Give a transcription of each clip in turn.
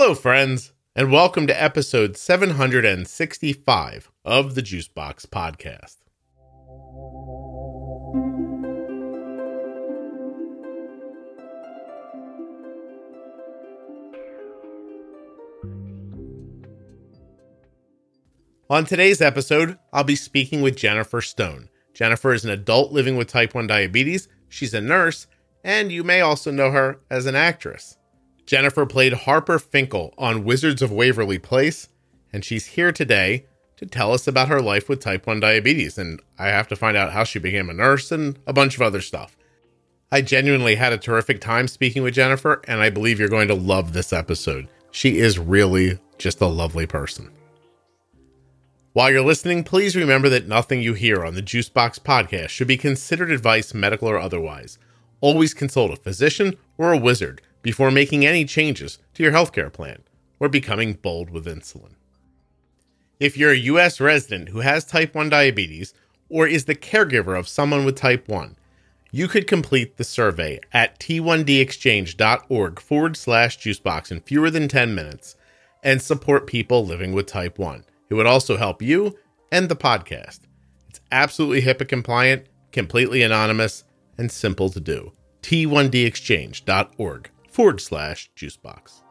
Hello, friends, and welcome to episode 765 of the Juicebox Podcast. On today's episode, I'll be speaking with Jennifer Stone. Jennifer is an adult living with type 1 diabetes, she's a nurse, and you may also know her as an actress. Jennifer played Harper Finkel on Wizards of Waverly Place, and she's here today to tell us about her life with type 1 diabetes. And I have to find out how she became a nurse and a bunch of other stuff. I genuinely had a terrific time speaking with Jennifer, and I believe you're going to love this episode. She is really just a lovely person. While you're listening, please remember that nothing you hear on the Juicebox podcast should be considered advice, medical or otherwise. Always consult a physician or a wizard before making any changes to your healthcare plan or becoming bold with insulin. If you're a U.S. resident who has type 1 diabetes or is the caregiver of someone with type 1, you could complete the survey at t1dexchange.org forward slash juicebox in fewer than 10 minutes and support people living with type 1. It would also help you and the podcast. It's absolutely HIPAA compliant, completely anonymous, and simple to do. T1dexchange.org forward slash juicebox.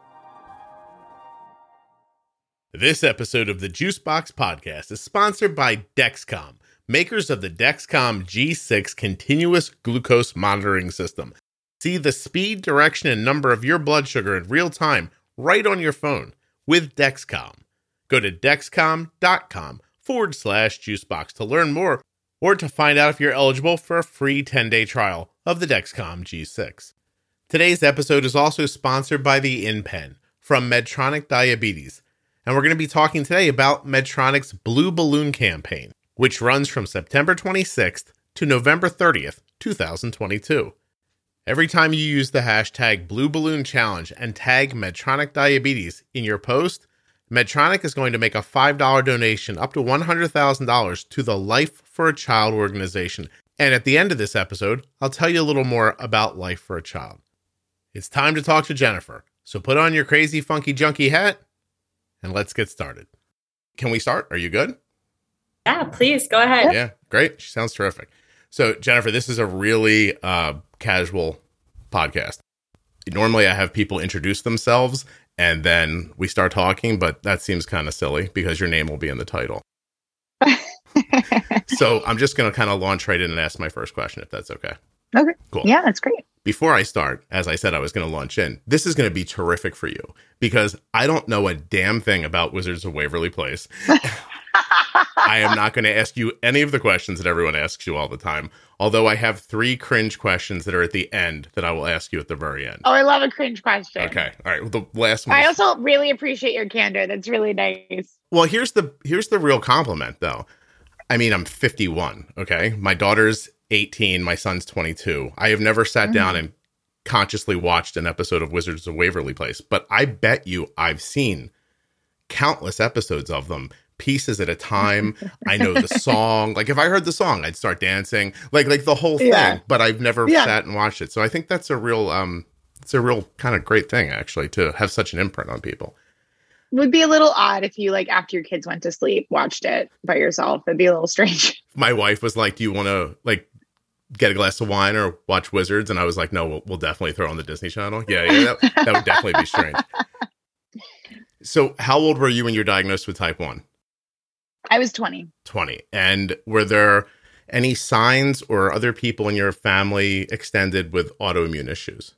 This episode of the Juicebox Podcast is sponsored by Dexcom, makers of the Dexcom G6 continuous glucose monitoring system. See the speed, direction, and number of your blood sugar in real time right on your phone with Dexcom. Go to dexcom.com forward slash juicebox to learn more or to find out if you're eligible for a free 10 day trial of the Dexcom G6. Today's episode is also sponsored by the InPen from Medtronic Diabetes, and we're going to be talking today about Medtronic's Blue Balloon campaign, which runs from September 26th to November 30th, 2022. Every time you use the hashtag Blue Balloon Challenge and tag Medtronic Diabetes in your post, Medtronic is going to make a $5 donation up to $100,000 to the Life for a Child organization. And at the end of this episode, I'll tell you a little more about Life for a Child. It's time to talk to Jennifer. So put on your crazy, funky, junky hat and let's get started. Can we start? Are you good? Yeah, please go ahead. Yeah, great. She sounds terrific. So, Jennifer, this is a really uh, casual podcast. Normally, I have people introduce themselves and then we start talking, but that seems kind of silly because your name will be in the title. so I'm just going to kind of launch right in and ask my first question, if that's okay. Okay. Cool. Yeah, that's great. Before I start, as I said, I was going to launch in. This is going to be terrific for you because I don't know a damn thing about Wizards of Waverly Place. I am not going to ask you any of the questions that everyone asks you all the time. Although I have three cringe questions that are at the end that I will ask you at the very end. Oh, I love a cringe question. Okay. All right. Well, the last one. I also really appreciate your candor. That's really nice. Well, here's the here's the real compliment though. I mean, I'm 51, okay? My daughter's 18, my son's 22. I have never sat down and consciously watched an episode of Wizards of Waverly Place, but I bet you I've seen countless episodes of them pieces at a time. I know the song. Like if I heard the song, I'd start dancing. Like like the whole thing, Yeah. but I've never Yeah. sat and watched it. So I think that's a real um it's a real kind of great thing actually to have such an imprint on people. Would be a little odd if you like after your kids went to sleep watched it by yourself. It'd be a little strange. my wife was like, "Do you want to like get a glass of wine or watch Wizards?" And I was like, "No, we'll, we'll definitely throw on the Disney Channel." Yeah, yeah, that, that would definitely be strange. So, how old were you when you were diagnosed with type one? I was 20. Twenty. And were there any signs or other people in your family extended with autoimmune issues?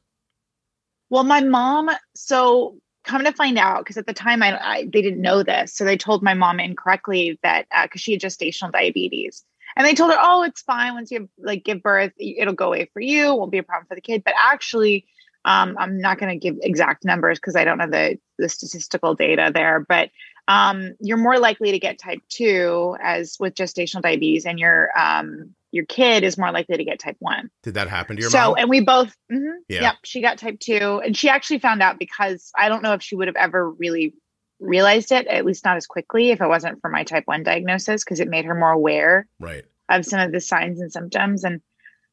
Well, my mom, so come to find out, because at the time I, I they didn't know this. So they told my mom incorrectly that uh, because she had gestational diabetes. And they told her, oh, it's fine. Once you like give birth, it'll go away for you. It won't be a problem for the kid. But actually, um, I'm not going to give exact numbers because I don't know the the statistical data there. But um, you're more likely to get type two as with gestational diabetes, and your um, your kid is more likely to get type one. Did that happen to your so, mom? and we both, mhm, Yeah. yep, she got type two, and she actually found out because I don't know if she would have ever really realized it, at least not as quickly, if it wasn't for my type one diagnosis, because it made her more aware right. of some of the signs and symptoms. And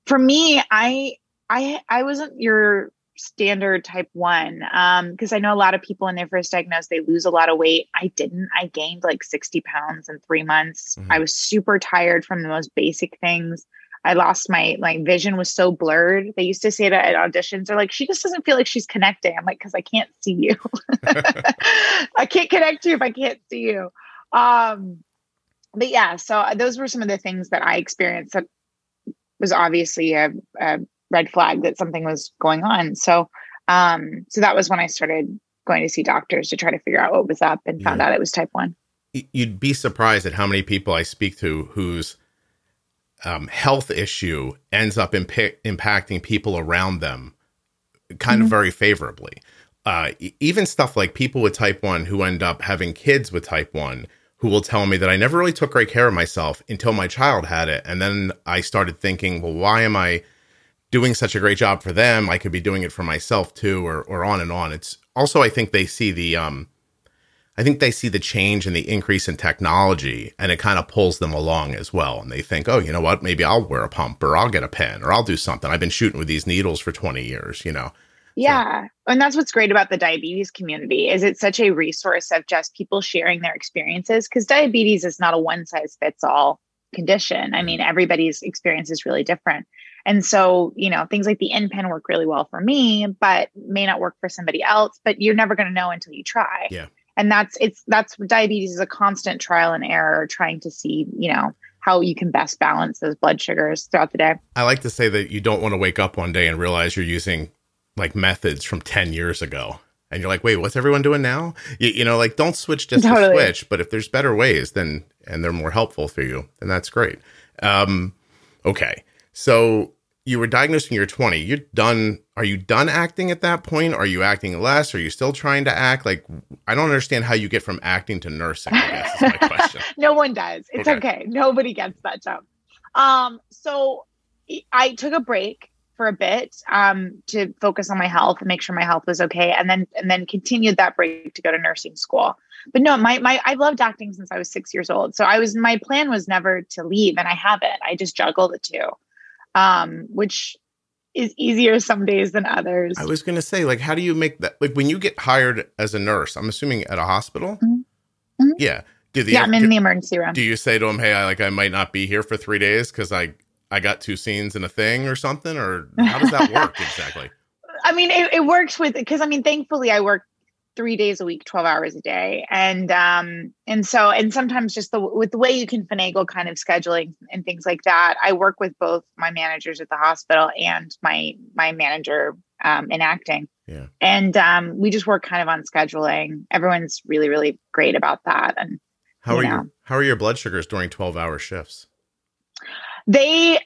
for me, I, I, I wasn't your standard type one. Um, because I know a lot of people when they're first diagnosed, they lose a lot of weight. I didn't. I gained like 60 pounds in three months. Mhm. I was super tired from the most basic things. I lost my like vision was so blurred. They used to say that at auditions, they're like, she just doesn't feel like she's connecting. I'm like, because I can't see you. I can't connect to you if I can't see you. Um, but yeah, so uh, those were some of the things that I experienced that was obviously a, a red flag that something was going on. So, um, so that was when I started going to see doctors to try to figure out what was up and found Yeah. out it was type one. You'd be surprised at how many people I speak to whose um, health issue ends up impa- impacting people around them kind of Mhm. very favorably. Uh, even stuff like people with type 1 who end up having kids with type 1 who will tell me that I never really took great care of myself until my child had it. And then I started thinking, well, why am I doing such a great job for them? I could be doing it for myself too, or, or on and on. It's also, I think they see the, um, I think they see the change and the increase in technology and it kind of pulls them along as well. And they think, oh, you know what? Maybe I'll wear a pump or I'll get a pen or I'll do something. I've been shooting with these needles for 20 years, you know? Yeah. And that's what's great about the diabetes community is it's such a resource of just people sharing their experiences because diabetes is not a one size fits all condition. I mean, everybody's experience is really different. And so, you know, things like the InPen work really well for me, but may not work for somebody else, but you're never going to know until you try. Yeah. And that's it's that's diabetes is a constant trial and error trying to see, you know, how you can best balance those blood sugars throughout the day. I like to say that you don't want to wake up one day and realize you're using like methods from 10 years ago. And you're like, wait, what's everyone doing now? You, you know, like don't switch just to switch, but if there's better ways, then, and they're more helpful for you, then that's great. Um, okay. So you were diagnosed when you were 20. You're done. Are you done acting at that point? Are you acting less? Are you still trying to act? Like, I don't understand how you get from acting to nursing, I guess is my question. no one does. It's Okay. okay. Nobody gets that jump. Um, so I- I took a break for a bit um, to focus on my health and make sure my health was okay, and then and then continued that break to go to nursing school. But no, my my i've loved acting since I was six years old. So I was my plan was never to leave, and I haven't. I just juggle the two, um, which is easier some days than others. I was going to say, like, how do you make that? Like, when you get hired as a nurse, I'm assuming at a hospital. Mhm. Mhm. Yeah. Do the yeah, I'm in do, the emergency room. do you say to them, "Hey, I like I might not be here for three days because I I got two scenes in a thing or something," or how does that work exactly? I mean, it, it works with because I mean, thankfully, I work three days a week, twelve hours a day, and um, and so and sometimes just the with the way you can finagle kind of scheduling and things like that. I work with both my managers at the hospital and my my manager um, in acting. Yeah. and um, we just work kind of on scheduling. Everyone's really really great about that, and How You are know. your how are your blood sugars during 12 hour shifts? they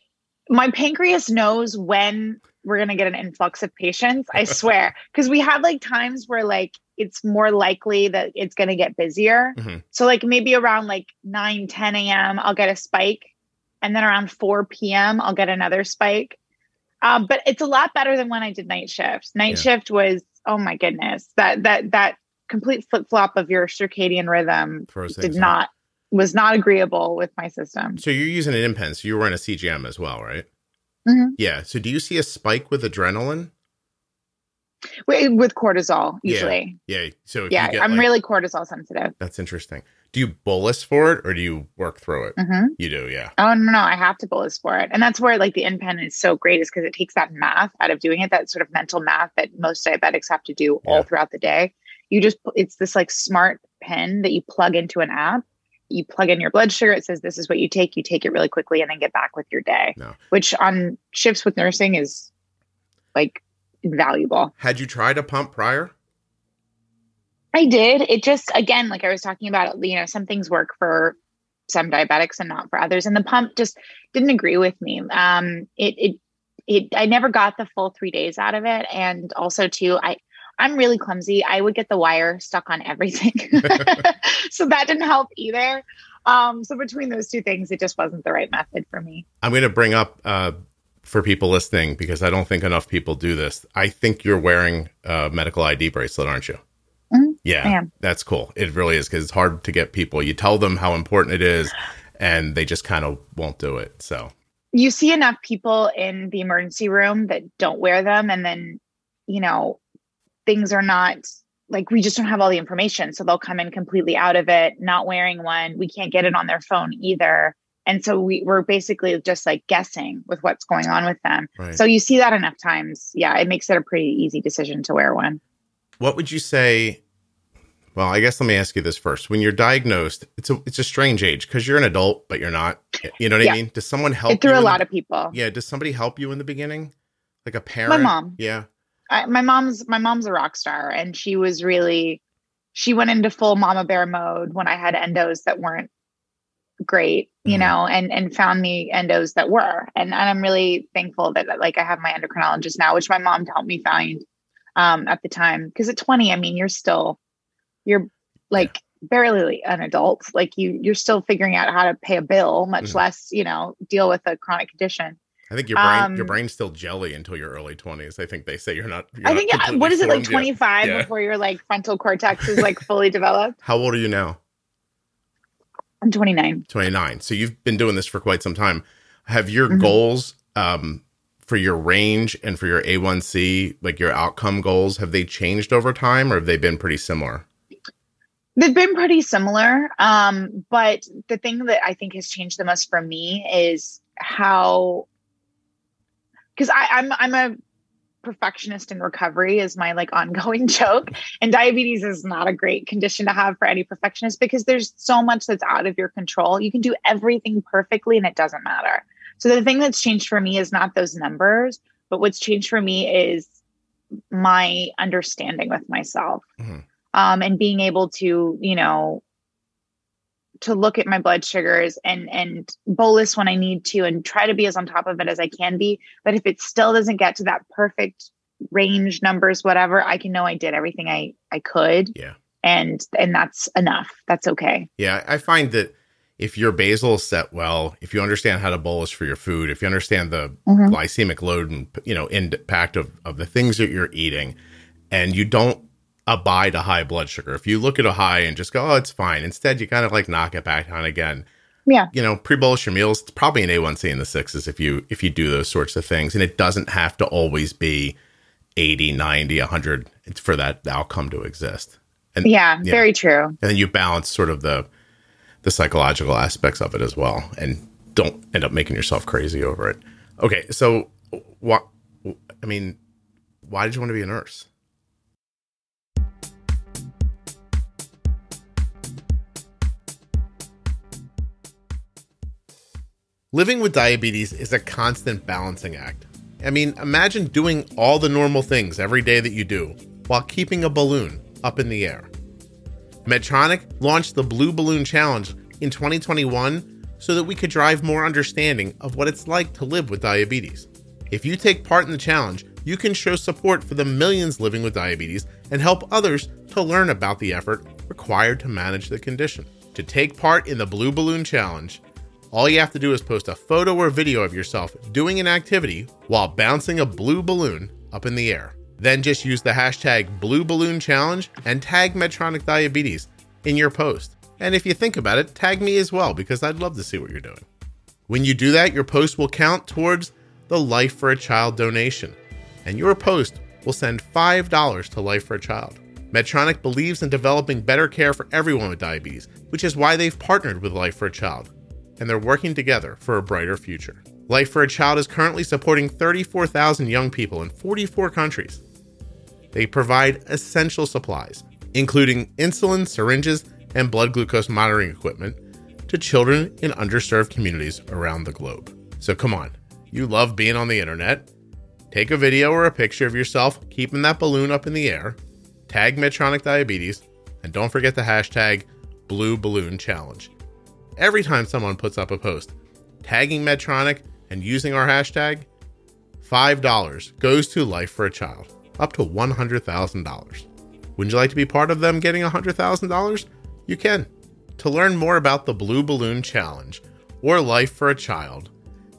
my pancreas knows when we're going to get an influx of patients i swear because we have like times where like it's more likely that it's going to get busier Mhm. so like maybe around like 9 10 a.m i'll get a spike and then around 4 p.m i'll get another spike um, but it's a lot better than when i did night shift night Yeah. shift was oh my goodness that that that complete flip-flop of your circadian rhythm Throws did not was not agreeable with my system So you're using an InPen, so you were in a CGM as well, right? Mhm. Yeah. So do you see a spike with adrenaline? Wi- with cortisol usually Yeah. So if yeah, you get, i'm like- really cortisol sensitive That's interesting. Do you bolus for it or do you work through it? hmm You do, yeah. oh no no i have to bolus for it and that's where like the InPen is so great is because it takes that math out of doing it that sort of mental math that most diabetics have to do Yeah. all throughout the day you just it's this like smart pen that you plug into an app you plug in your blood sugar it says this is what you take you take it really quickly and then get back with your day No. which on shifts with nursing is like invaluable Had you tried a pump prior? I did. It just again, like I was talking about, you know, some things work for some diabetics and not for others. And the pump just didn't agree with me. Um, it it it I never got the full three days out of it. And also too, I I'm really clumsy. I would get the wire stuck on everything. so that didn't help either. Um, so between those two things, it just wasn't the right method for me. I'm going to bring up uh, for people listening because I don't think enough people do this. I think you're wearing a medical ID bracelet, aren't you? Mhm. Yeah, that's cool. It really is because it's hard to get people. You tell them how important it is, and they just kind of won't do it. So you see enough people in the emergency room that don't wear them and then you know, things are not like we just don't have all the information. So they'll come in completely out of it, not wearing one. We can't get it on their phone either. And so we, we're basically just like guessing with what's going on with them. Right. So you see that enough times. Yeah, it makes it a pretty easy decision to wear one. What would you say? Well, I guess let me ask you this first. When you're diagnosed, it's a it's a strange age because you're an adult, but you're not. You know what Yeah. I mean? Does someone help? It threw a lot the- of people. Yeah. Does somebody help you in the beginning? Like a parent? My mom. Yeah. I, my mom's my mom's a rock star and she was really she went into full mama bear mode when I had endos that weren't great, you Mhm. know, and and found me endos that were. And, and I'm really thankful that like I have my endocrinologist now, which my mom helped me find um at the time. Because at 20, I mean, you're still you're like barely an adult. Like you you're still figuring out how to pay a bill, much Mhm. less, you know, deal with a chronic condition. I think your brain your Um, brain's still jelly until your early twenties. I think they say you're not. You're I not think yeah, what is it like 25 Yeah. before your like frontal cortex is like fully developed? How old are you now? I'm 29. 29. So you've been doing this for quite some time. Have your Mhm. goals um, for your range and for your A1C, like your outcome goals, have they changed over time or have they been pretty similar? They've been pretty similar. Um, but the thing that I think has changed the most for me is how because I'm I'm a perfectionist in recovery is my like ongoing joke. And diabetes is not a great condition to have for any perfectionist because there's so much that's out of your control. You can do everything perfectly and it doesn't matter. So the thing that's changed for me is not those numbers, but what's changed for me is my understanding with myself. Mhm. Um, and being able to, you know, to look at my blood sugars and and bolus when I need to and try to be as on top of it as I can be. But if it still doesn't get to that perfect range numbers, whatever, I can know I did everything I I could. Yeah. And and that's enough. That's okay. Yeah, I find that if your basal is set well, if you understand how to bolus for your food, if you understand the Mhm. glycemic load and you know impact of, of the things that you're eating, and you don't abide a high blood sugar. If you look at a high and just go, oh, it's fine. Instead, you kind of like knock it back down again. Yeah. You know, pre-bolus your meals, it's probably an A1C in the sixes if you if you do those sorts of things. And it doesn't have to always be 80, 90, 100 for that outcome to exist. And Yeah, Yeah. very true. and then you balance sort of the the psychological aspects of it as well and don't end up making yourself crazy over it okay so what i mean why did you want to be a nurse living with diabetes is a constant balancing act i mean imagine doing all the normal things every day that you do while keeping a balloon up in the air Medtronic launched the Blue Balloon Challenge in 2021 so that we could drive more understanding of what it's like to live with diabetes. If you take part in the challenge, you can show support for the millions living with diabetes and help others to learn about the effort required to manage the condition. To take part in the Blue Balloon Challenge, all you have to do is post a photo or video of yourself doing an activity while bouncing a blue balloon up in the air. Then just use the hashtag Blue Balloon Challenge and tag Medtronic Diabetes in your post. And if you think about it, tag me as well because I'd love to see what you're doing. When you do that, your post will count towards the Life for a Child donation, and your post will send $5 to Life for a Child. Medtronic believes in developing better care for everyone with diabetes, which is why they've partnered with Life for a Child, and they're working together for a brighter future. Life for a Child is currently supporting 34,000 young people in 44 countries. They provide essential supplies, including insulin, syringes, and blood glucose monitoring equipment to children in underserved communities around the globe. So come on, you love being on the internet. Take a video or a picture of yourself keeping that balloon up in the air, tag Medtronic Diabetes, and don't forget the hashtag Blue Balloon Challenge. Every time someone puts up a post tagging Medtronic and using our hashtag, $5 goes to Life for a Child, up to $100,000. Wouldn't you like to be part of them getting $100,000? You can. To learn more about the Blue Balloon Challenge or Life for a Child,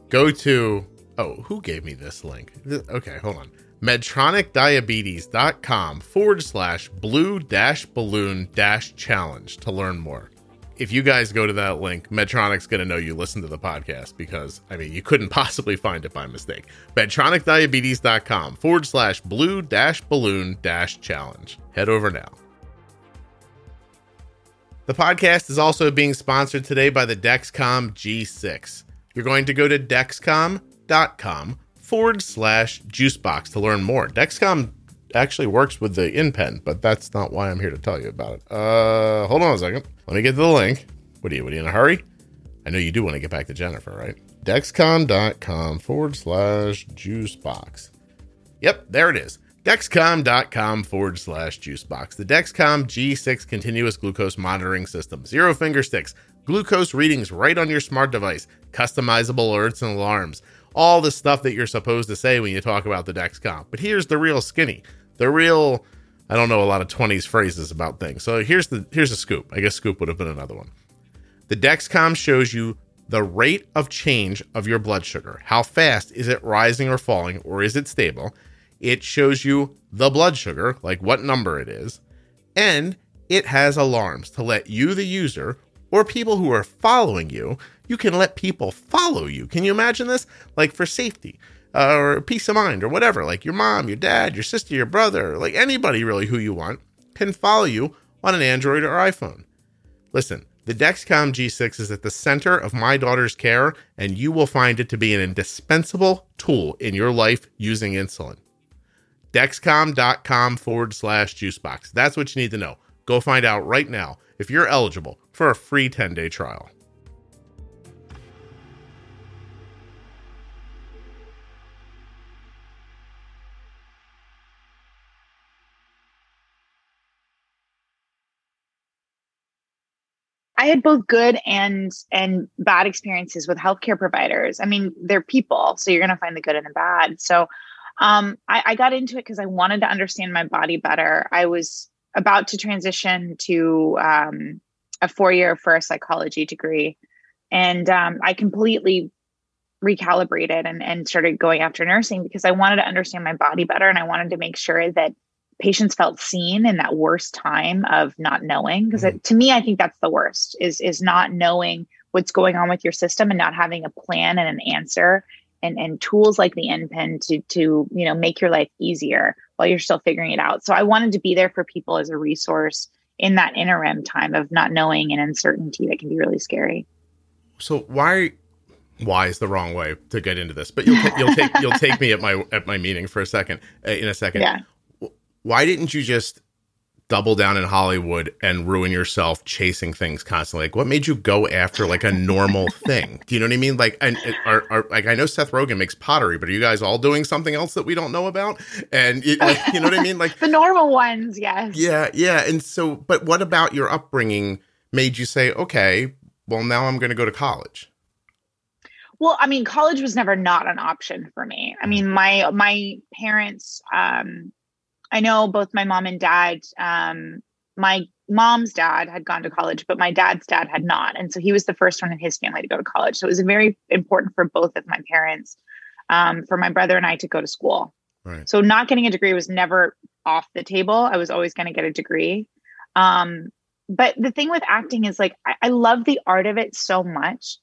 go to. Oh, who gave me this link? Okay, hold on. Medtronicdiabetes.com forward slash blue dash balloon dash challenge to learn more. If you guys go to that link, Medtronic's going to know you listen to the podcast because, I mean, you couldn't possibly find it by mistake. MedtronicDiabetes.com forward slash blue dash balloon dash challenge. Head over now. The podcast is also being sponsored today by the Dexcom G6. You're going to go to dexcom.com forward slash juicebox to learn more. Dexcom actually works with the InPen, but that's not why I'm here to tell you about it. Uh, hold on a second. Let me get to the link. What are you? What are you in a hurry? I know you do want to get back to Jennifer, right? Dexcom.com forward slash juicebox. Yep, there it is. Dexcom.com forward slash juicebox. The Dexcom G6 continuous glucose monitoring system. Zero finger sticks, glucose readings right on your smart device, customizable alerts and alarms. All the stuff that you're supposed to say when you talk about the Dexcom. But here's the real skinny the real I don't know a lot of 20s phrases about things. So here's the here's a scoop. I guess scoop would have been another one. The Dexcom shows you the rate of change of your blood sugar. How fast is it rising or falling or is it stable? It shows you the blood sugar, like what number it is, and it has alarms to let you the user or people who are following you, you can let people follow you. Can you imagine this? Like for safety uh, or peace of mind or whatever. Like your mom, your dad, your sister, your brother, like anybody really who you want can follow you on an Android or iPhone. Listen, the Dexcom G6 is at the center of my daughter's care, and you will find it to be an indispensable tool in your life using insulin. Dexcom.com forward slash juicebox. That's what you need to know. Go find out right now if you're eligible for a free 10 day trial. I had both good and and bad experiences with healthcare providers. I mean, they're people, so you're going to find the good and the bad. So, um, I, I got into it because I wanted to understand my body better. I was about to transition to um, a four year for a psychology degree, and um, I completely recalibrated and, and started going after nursing because I wanted to understand my body better and I wanted to make sure that patients felt seen in that worst time of not knowing because mm-hmm. to me i think that's the worst is is not knowing what's going on with your system and not having a plan and an answer and and tools like the InPen to to you know make your life easier while you're still figuring it out. So i wanted to be there for people as a resource in that interim time of not knowing and uncertainty that can be really scary. So why why is the wrong way to get into this? But you'll, you'll take you'll take me at my at my meeting for a second uh, in a second. Yeah why didn't you just double down in Hollywood and ruin yourself chasing things constantly? Like, what made you go after like a normal thing? Do you know what I mean? Like, and are, are like I know Seth Rogen makes pottery, but are you guys all doing something else that we don't know about? And it, like, you know what I mean? Like the normal ones, yes. Yeah, yeah. And so, but what about your upbringing made you say, okay, well, now I'm going to go to college? Well, I mean, college was never not an option for me. I mean, my my parents um I know both my mom and dad, um, my mom's dad had gone to college, but my dad's dad had not. And so he was the first one in his family to go to college. So it was very important for both of my parents, um, for my brother and I to go to school. Right. So not getting a degree was never off the table. I was always going to get a degree. Um, but the thing with acting is like, I, I love the art of it so much.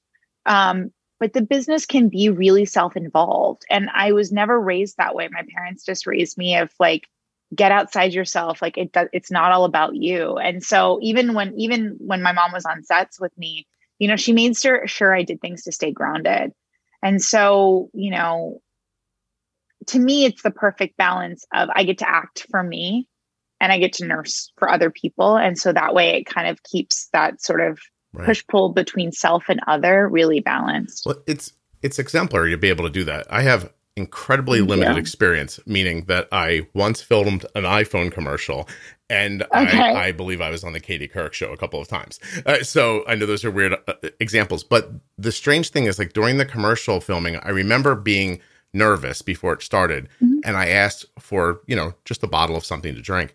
Um, but the business can be really self involved. And I was never raised that way. My parents just raised me of like, get outside yourself like it it's not all about you. And so even when even when my mom was on sets with me you know she made sure sure i did things to stay grounded. And so you know to me it's the perfect balance of i get to act for me and i get to nurse for other people. And so that way it kind of keeps that sort of right. push pull between self and other really balanced. Well it's it's exemplary to be able to do that. I have incredibly limited yeah. experience, meaning that I once filmed an iPhone commercial and okay. I, I, believe I was on the Katie Couric show a couple of times. Uh, so I know those are weird uh, examples, but the strange thing is like during the commercial filming, I remember being nervous before it started mm-hmm. and I asked for, you know, just a bottle of something to drink.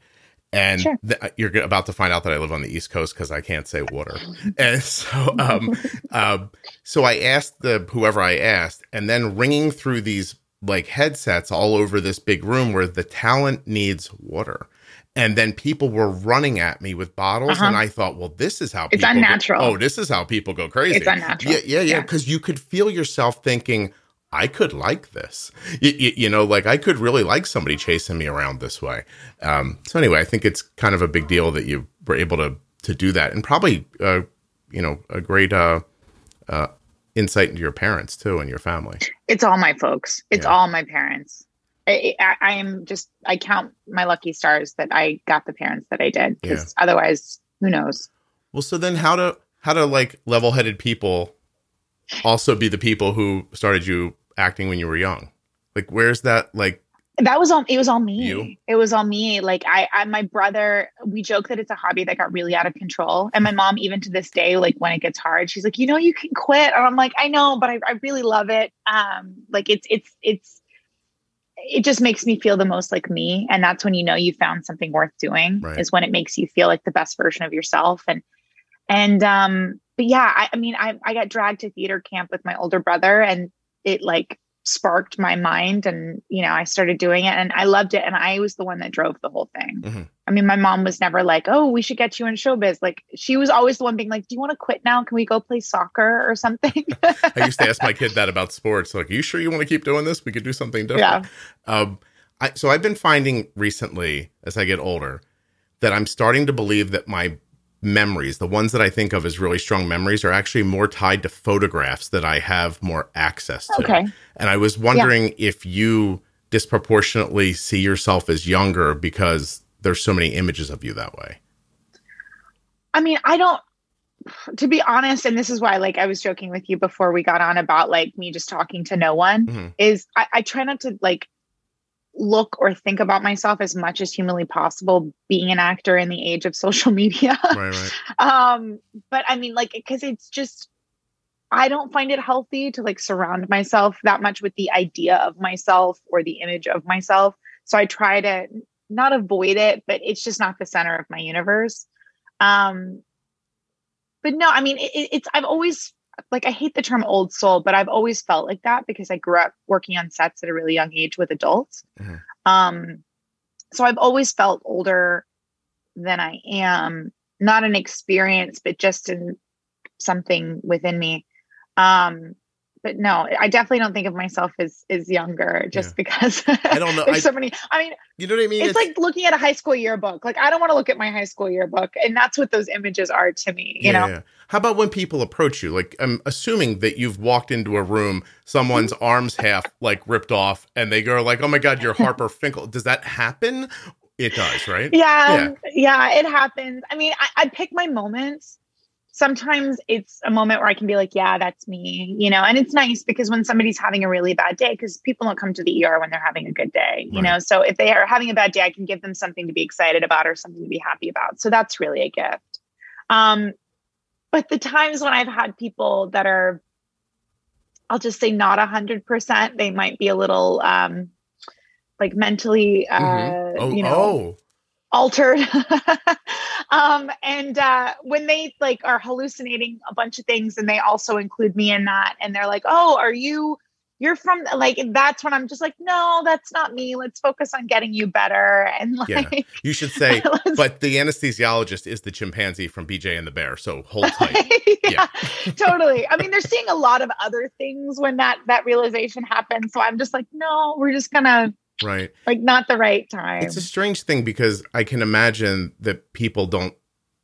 And sure. th- uh, you're about to find out that I live on the East Coast because I can't say water. And so, um, uh, so I asked the whoever I asked, and then ringing through these like headsets all over this big room where the talent needs water. and then people were running at me with bottles, Uh-huh. and I thought, well, this is how It's people go- unnatural. oh, this is how people go crazy. It's unnatural. Yeah, yeah, yeah. Yeah. Because you could feel yourself thinking, I could like this. You, you, you know, like I could really like somebody chasing me around this way. Um, so anyway, I think it's kind of a big deal that you were able to to do that, and probably, uh, you know, a great uh, uh, insight into your parents too and your family. It's all my folks. It's Yeah. all my parents. I, I, I am just, I count my lucky stars that I got the parents that I did because otherwise, who knows? Well, so then how to how to like level headed people also be the people who started you acting when you were young? Like, where's that like? That was all, it was all me. You? It was all me. Like I, I, my brother, we joke that it's a hobby that got really out of control. And my mom, even to this day, like when it gets hard, she's like, you know, you can quit. And I'm like, I know, but I, I really love it. Um, like it's, it's, it's, it just makes me feel the most like me. And that's when you know you found something worth doing Right. is when it makes you feel like the best version of yourself. And, and, um, but yeah, I, I mean, I, I got dragged to theater camp with my older brother and it like sparked my mind and you know i started doing it and i loved it and i was the one that drove the whole thing Mhm. i mean my mom was never like oh we should get you in showbiz like she was always the one being like do you want to quit now can we go play soccer or something I used to ask my kid that about sports. Like, are you sure you want to keep doing this? We could do something different. yeah Um, I, so I've been finding recently, as I get older, that I'm starting to believe that my memories, the ones that I think of as really strong memories, are actually more tied to photographs that I have more access to. okay And I was wondering if you disproportionately see yourself as younger because there's so many images of you that way. i mean i don't to be honest and this is why like i was joking with you before we got on about like me just talking to no one Mhm. is I, I try not to like look or think about myself as much as humanly possible being an actor in the age of social media. Right, right. um but i mean like because it's just i don't find it healthy to like surround myself that much with the idea of myself or the image of myself. So i try to not avoid it but it's just not the center of my universe. Um but no i mean it, it- it's i've always like i hate the term old soul but i've always felt like that because i grew up working on sets at a really young age with adults Mhm. um so i've always felt older than i am not an experience but just in something within me um but no i definitely don't think of myself as as younger just Yeah. because I don't know. there's I- so many i mean You know what I mean? it's, like looking at a high school yearbook like i don't want to look at my high school yearbook and that's what those images are to me you know Yeah. How about when people approach you? Like, I'm assuming that you've walked into a room, someone's Mm-hmm. arms half like ripped off, and they go like, "Oh my god, you're Harper Finkel." Does that happen? It does, right? yeah yeah, it happens i mean I, I pick my moments sometimes it's a moment where i can be like yeah that's me you know and it's nice because when somebody's having a really bad day because people don't come to the er when they're having a good day you Right. know so if they are having a bad day i can give them something to be excited about or something to be happy about so that's really a gift um but the times when i've had people that are i'll just say not a hundred percent they might be a little um like mentally uh Mhm. Oh, you know oh, altered um and uh when they like are hallucinating a bunch of things and they also include me in that and they're like oh are you you're from like that's when i'm just like no that's not me let's focus on getting you better and Yeah. like you should say. But the anesthesiologist is the chimpanzee from BJ and the Bear, so hold tight. yeah, totally i mean they're seeing a lot of other things when that that realization happens so i'm just like no we're just gonna right. like not the right time It's a strange thing because I can imagine that people don't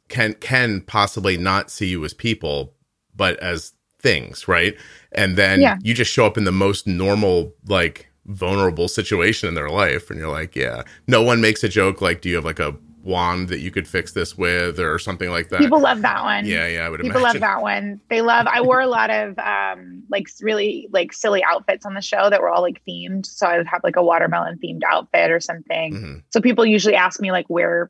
can can possibly not see you as people, but as things, right? And then Yeah. you just show up in the most normal, like vulnerable situation in their life, and you're like, yeah. No one makes a joke like, "Do you have like a wand that you could fix this with?" or something like that. people love that one yeah, yeah, I would people imagine. love that one they love i wore a lot of um like really like silly outfits on the show that were all like themed so i would have like a watermelon themed outfit or something Mhm. so people usually ask me like where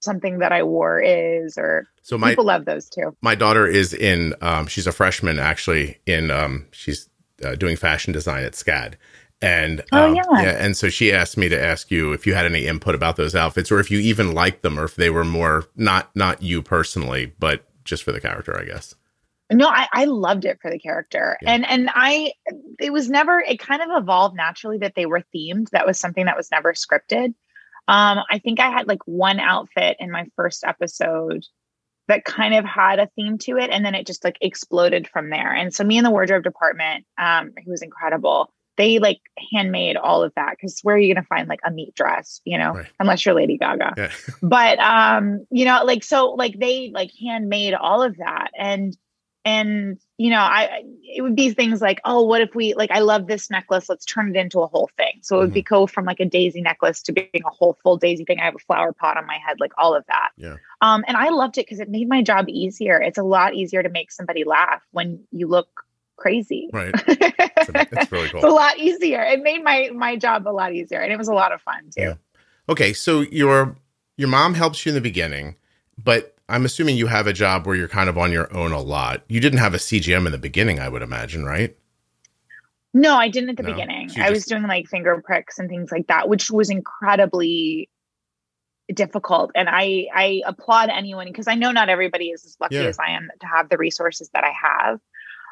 something that i wore is or So my people love those too my daughter is in um, she's a freshman actually in um, she's uh, doing fashion design at SCAD and Oh, um, yeah. and so she asked me to ask you if you had any input about those outfits or if you even liked them or if they were more not not you personally but just for the character i guess no I, I loved it for the character Yeah. and and i it was never it kind of evolved naturally that they were themed that was something that was never scripted Um, I think I had like one outfit in my first episode that kind of had a theme to it, and then it just like exploded from there. And so me and the wardrobe department, um, who was incredible, they like handmade all of that because where are you going to find like a meat dress, you know, Right. unless you're Lady Gaga. Yeah. but um, you know, like so, like they like handmade all of that, and and you know, I it would be things like, oh, what if we like I love this necklace, let's turn it into a whole thing. So it would be Mm-hmm. go from like a daisy necklace to being a whole full daisy thing. I have a flower pot on my head, like all of that. Yeah. Um, and I loved it because it made my job easier. It's a lot easier to make somebody laugh when you look crazy. Right. It's really It's a lot easier. It made my my job a lot easier, and it was a lot of fun too. Yeah. Okay, so your your mom helps you in the beginning, but I'm assuming you have a job where you're kind of on your own a lot. You didn't have a CGM in the beginning, I would imagine, right? No, I didn't at the No? beginning. I was doing like finger pricks and things like that, which was incredibly difficult. And I I applaud anyone because I know not everybody is as lucky Yeah. as I am to have the resources that I have.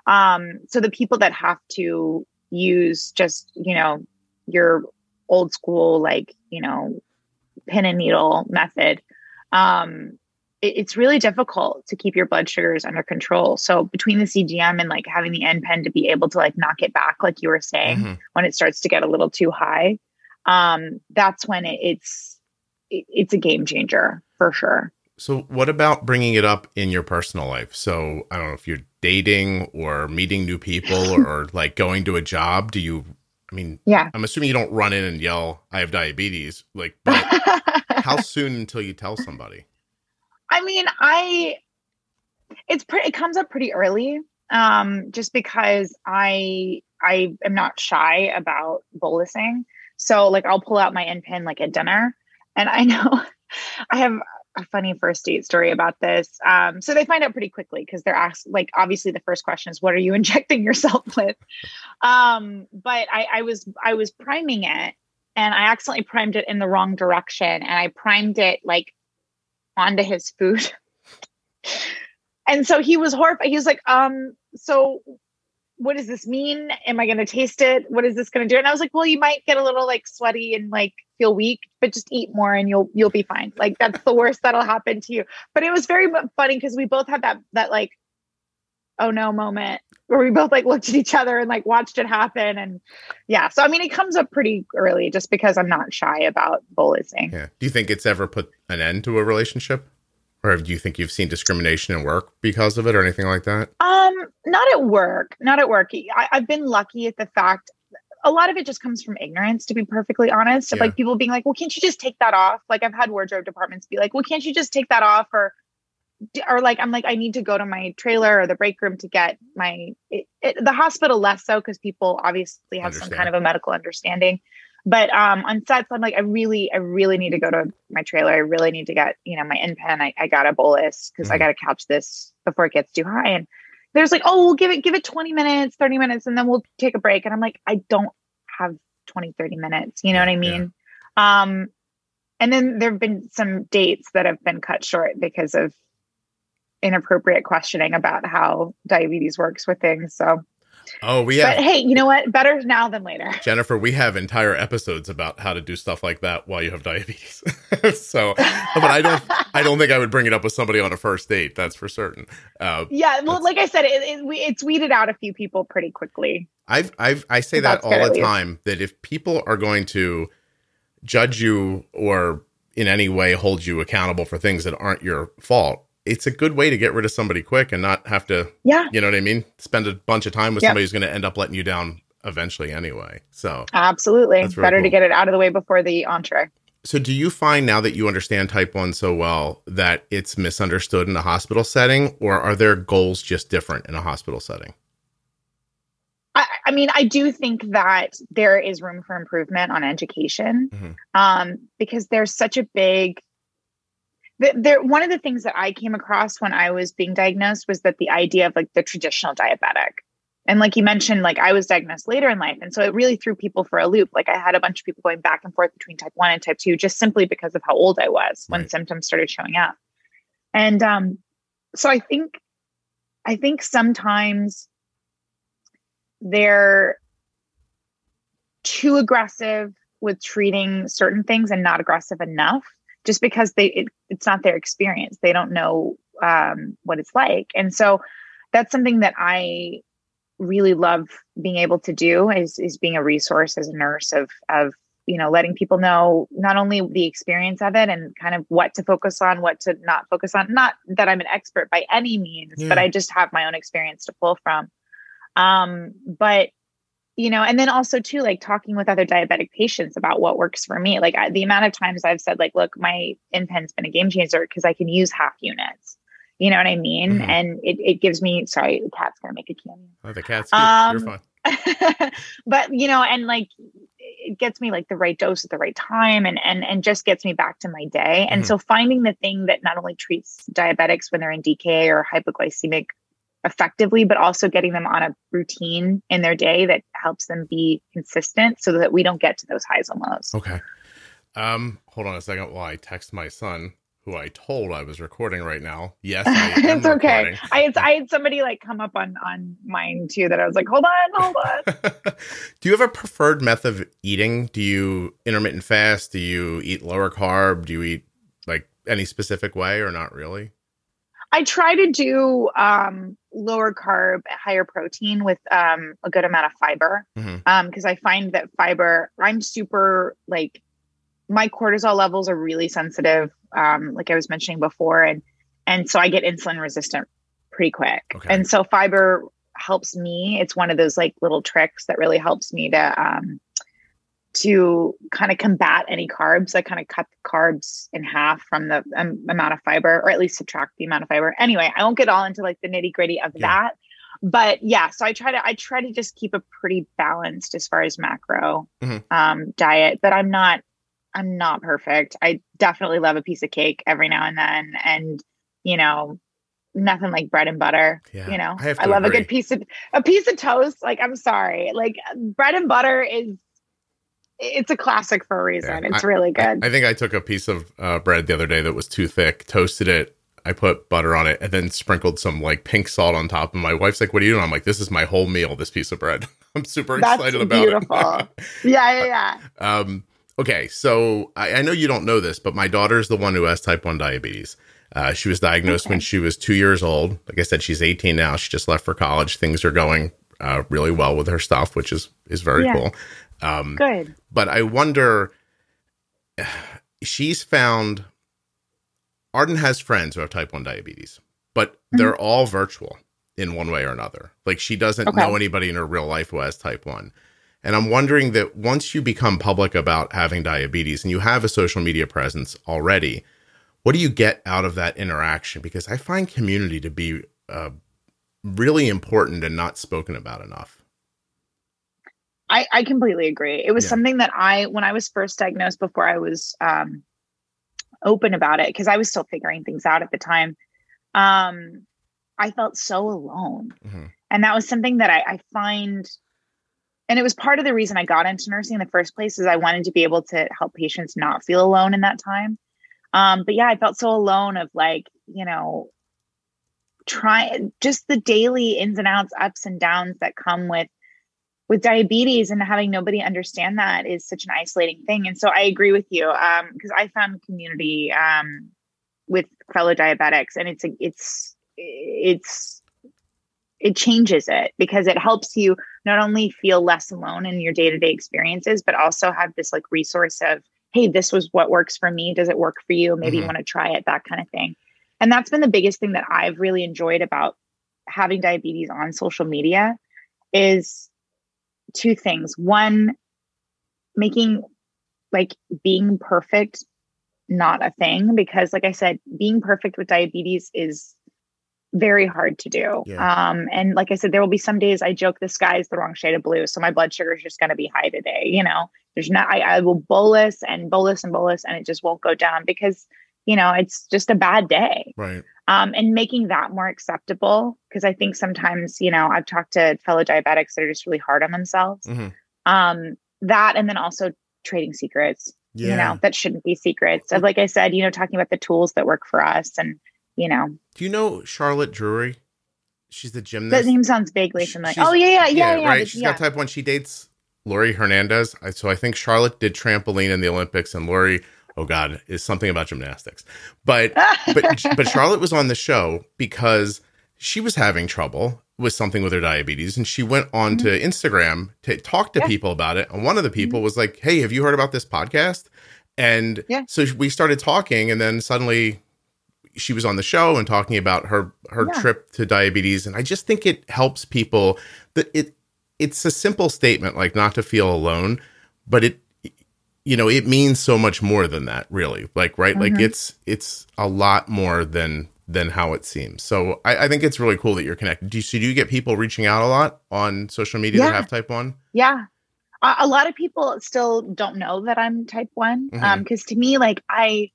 Um, so the people that have to use just, you know, your old school, like, you know, pin and needle method, um, it- it's really difficult to keep your blood sugars under control. So between the CGM and like having the InPen to be able to like knock it back, like you were saying, Mhm. when it starts to get a little too high, um, that's when it, it's it, it's a game changer for sure. So, what about bringing it up in your personal life? So, I don't know if you're dating or meeting new people or, like going to a job. Do you, I mean, Yeah. I'm assuming you don't run in and yell, I have diabetes. Like, how soon until you tell somebody? I mean, I it's pretty it comes up pretty early. Um, just because I I am not shy about bolusing. So like I'll pull out my InPen like at dinner. And I know I have a funny first date story about this. Um, so they find out pretty quickly because they're asked like obviously the first question is what are you injecting yourself with? Um, but I, I was I was priming it and I accidentally primed it in the wrong direction and I primed it like onto his food. and so he was horrified. He was like, um, so what does this mean? Am I going to taste it? What is this going to do? And I was like, well, you might get a little like sweaty and like feel weak, but just eat more and you'll you'll be fine. Like that's the worst that'll happen to you. But it was very funny because we both had that that like oh no moment where we both like looked at each other and like watched it happen and yeah. So I mean, it comes up pretty early just because I'm not shy about bolusing. Yeah. Do you think it's ever put an end to a relationship? Or do you think you've seen discrimination in work because of it or anything like that? Um, not at work. Not at work. I, I've been lucky at the fact. A lot of it just comes from ignorance, to be perfectly honest. Of Yeah. like people being like, "Well, can't you just take that off?" Like I've had wardrobe departments be like, "Well, can't you just take that off?" Or, or like I'm like, I need to go to my trailer or the break room to get my it, it, the hospital less so because people obviously have some kind of a medical understanding. But um, on sets, I'm like, I really, I really need to go to my trailer. I really need to get, you know, my InPen. I, I got a bolus because I Mhm. got to couch this before it gets too high. And there's like, oh, we'll give it, give it 20 minutes, 30 minutes, and then we'll take a break. And I'm like, I don't have 20, 30 minutes. You know what I Yeah. mean? Um, and then there have been some dates that have been cut short because of inappropriate questioning about how diabetes works with things. So, Oh, we have but hey, you know what? Better now than later. Jennifer, we have entire episodes about how to do stuff like that while you have diabetes. so, but I don't, I don't think I would bring it up with somebody on a first date. That's for certain. Uh, Yeah, well, like I said, it, it, we, it's weeded out a few people pretty quickly. I've, I've, I say that all the time that if people are going to judge you or in any way hold you accountable for things that aren't your fault, it's a good way to get rid of somebody quick and not have to, Yeah, you know what I mean? Spend a bunch of time with Yep. somebody who's going to end up letting you down eventually anyway. So, absolutely. Really Better cool. to get it out of the way before the entree. So, do you find now that you understand type 1 so well that it's misunderstood in a hospital setting, or are their goals just different in a hospital setting? I, I mean, I do think that there is room for improvement on education Mhm. um, because there's such a big. Th- There, one of the things that I came across when I was being diagnosed was that the idea of like the traditional diabetic, and like you mentioned, like I was diagnosed later in life, and so it really threw people for a loop. Like I had a bunch of people going back and forth between type one and type two, just simply because of how old I was when Right. symptoms started showing up, and um, so I think, I think sometimes they're too aggressive with treating certain things and not aggressive enough just because they it, it's not their experience. They don't know um, what it's like. And so that's something that i really love being able to do is is being a resource as a nurse of of you know letting people know not only the experience of it and kind of what to focus on what to not focus on. Not that i'm an expert by any means yeah. but i just have my own experience to pull from. Um but you know and then also too like talking with other diabetic patients about what works for me like I, the amount of times i've said like look my InPen's been a game changer because i can use half units you know what i mean mm-hmm. and it, it gives me sorry the cat's gonna make a cameo oh the cat's. Um, you're fine but you know and like it gets me like the right dose at the right time and and and just gets me back to my day and mm-hmm. so finding the thing that not only treats diabetics when they're in DKA or hypoglycemic effectively, but also getting them on a routine in their day that helps them be consistent so that we don't get to those highs and lows. Okay. Um, hold on a second while I text my son, who I told I was recording right now. Yes, it's okay. I had I had somebody like come up on on mine too that I was like, hold on, hold on. Do you have a preferred method of eating? Do you intermittent fast? Do you eat lower carb? Do you eat like any specific way or not really? I try to do um, lower carb, higher protein with um, a good amount of fiber because mm-hmm. um, I find that fiber. I'm super like my cortisol levels are really sensitive, um, like I was mentioning before, and and so I get insulin resistant pretty quick. Okay. And so fiber helps me. It's one of those like little tricks that really helps me to um, to kind of combat any carbs. I kind of cut the carbs in half from the um, amount of fiber, or at least subtract the amount of fiber. Anyway, I won't get all into like the nitty gritty of yeah. that, but yeah. So I try to I try to just keep a pretty balanced as far as macro mm-hmm. um, diet, but I'm not I'm not perfect. I definitely love a piece of cake every now and then, and you know nothing like bread and butter. Yeah, you know, I, I love agree. a good piece of a piece of toast. Like I'm sorry, like bread and butter is it's a classic for a reason. Yeah, it's I, really good. I, I, think I took a piece of uh, bread the other day that was too thick, toasted it. I put butter on it and then sprinkled some like pink salt on top. And my wife's like, "What are you doing?" I'm like, "This is my whole meal. This piece of bread. I'm super That's excited about beautiful. it." yeah, yeah, yeah. Um, okay, so I, I, know you don't know this, but my daughter is the one who has type one diabetes. Uh, she was diagnosed okay. when she was two years old. Like I said, she's 18 now. She just left for college. Things are going uh, really well with her stuff, which is is very yeah. cool. Um, Good. But I wonder, she's found Arden has friends who have type 1 diabetes, but mm-hmm. they're all virtual in one way or another. Like she doesn't okay. know anybody in her real life who has type 1. And I'm wondering that once you become public about having diabetes and you have a social media presence already, what do you get out of that interaction? Because I find community to be really important and not spoken about enough. I, I completely agree. It was yeah. something that I, when I was first diagnosed, before I was um, open about it, because I was still figuring things out at the time, um, I felt so alone. Mm-hmm. And that was something that I, I find, and it was part of the reason I got into nursing in the first place, is I wanted to be able to help patients not feel alone in that time. Um, but yeah, I felt so alone of like, you know, trying just the daily ins and outs, ups and downs that come with with diabetes and having nobody understand that is such an isolating thing. And so I agree with you Um because um, I found community um, with fellow diabetics, and it's a, it's it's it changes it because it helps you not only feel less alone in your day to day experiences, but also have this like resource of hey, this was what works for me. Does it work for you? Maybe mm-hmm. you want to try it. That kind of thing. And that's been the biggest thing that I've really enjoyed about having diabetes on social media is two things. One, making like being perfect not a thing because like I said, being perfect with diabetes is very hard to do. Yeah. Um, and like I said, there will be some days I joke the sky is the wrong shade of blue. So my blood sugar is just going to be high today. You know, there's not, I, I will bolus and bolus and bolus and it just won't go down because, you know, it's just a bad day. Right. Um, and making that more acceptable because I think sometimes, you know, I've talked to fellow diabetics that are just really hard on themselves. Mm-hmm. Um, that and then also trading secrets, yeah. you know, that shouldn't be secrets. Like I said, you know, talking about the tools that work for us and, you know. Do you know Charlotte Drury? She's the gymnast. That name sounds vaguely familiar. oh yeah, yeah, yeah, yeah. Right. She's yeah. got type one. She dates Laurie Hernandez. I, so I think Charlotte did trampoline in the Olympics, and Laurie, oh god, is something about gymnastics. But but but Charlotte was on the show because she was having trouble with something with her diabetes, and she went on to mm-hmm. Instagram to talk to Yeah. people about it. And one of the people mm-hmm. was like, "Hey, have you heard about this podcast?" And Yeah. so we started talking, and then suddenly she was on the show and talking about her her Yeah. trip to diabetes and i just think it helps people that it it's a simple statement like not to feel alone but it you know it means so much more than that really like right like Mhm. it's it's a lot more than than how it seems so i, I think it's really cool that you're connected do you, so do you get people reaching out a lot on social media that have type 1 Yeah. A, a lot of people still don't know that I'm type one. Um, Mhm. because to me, like I,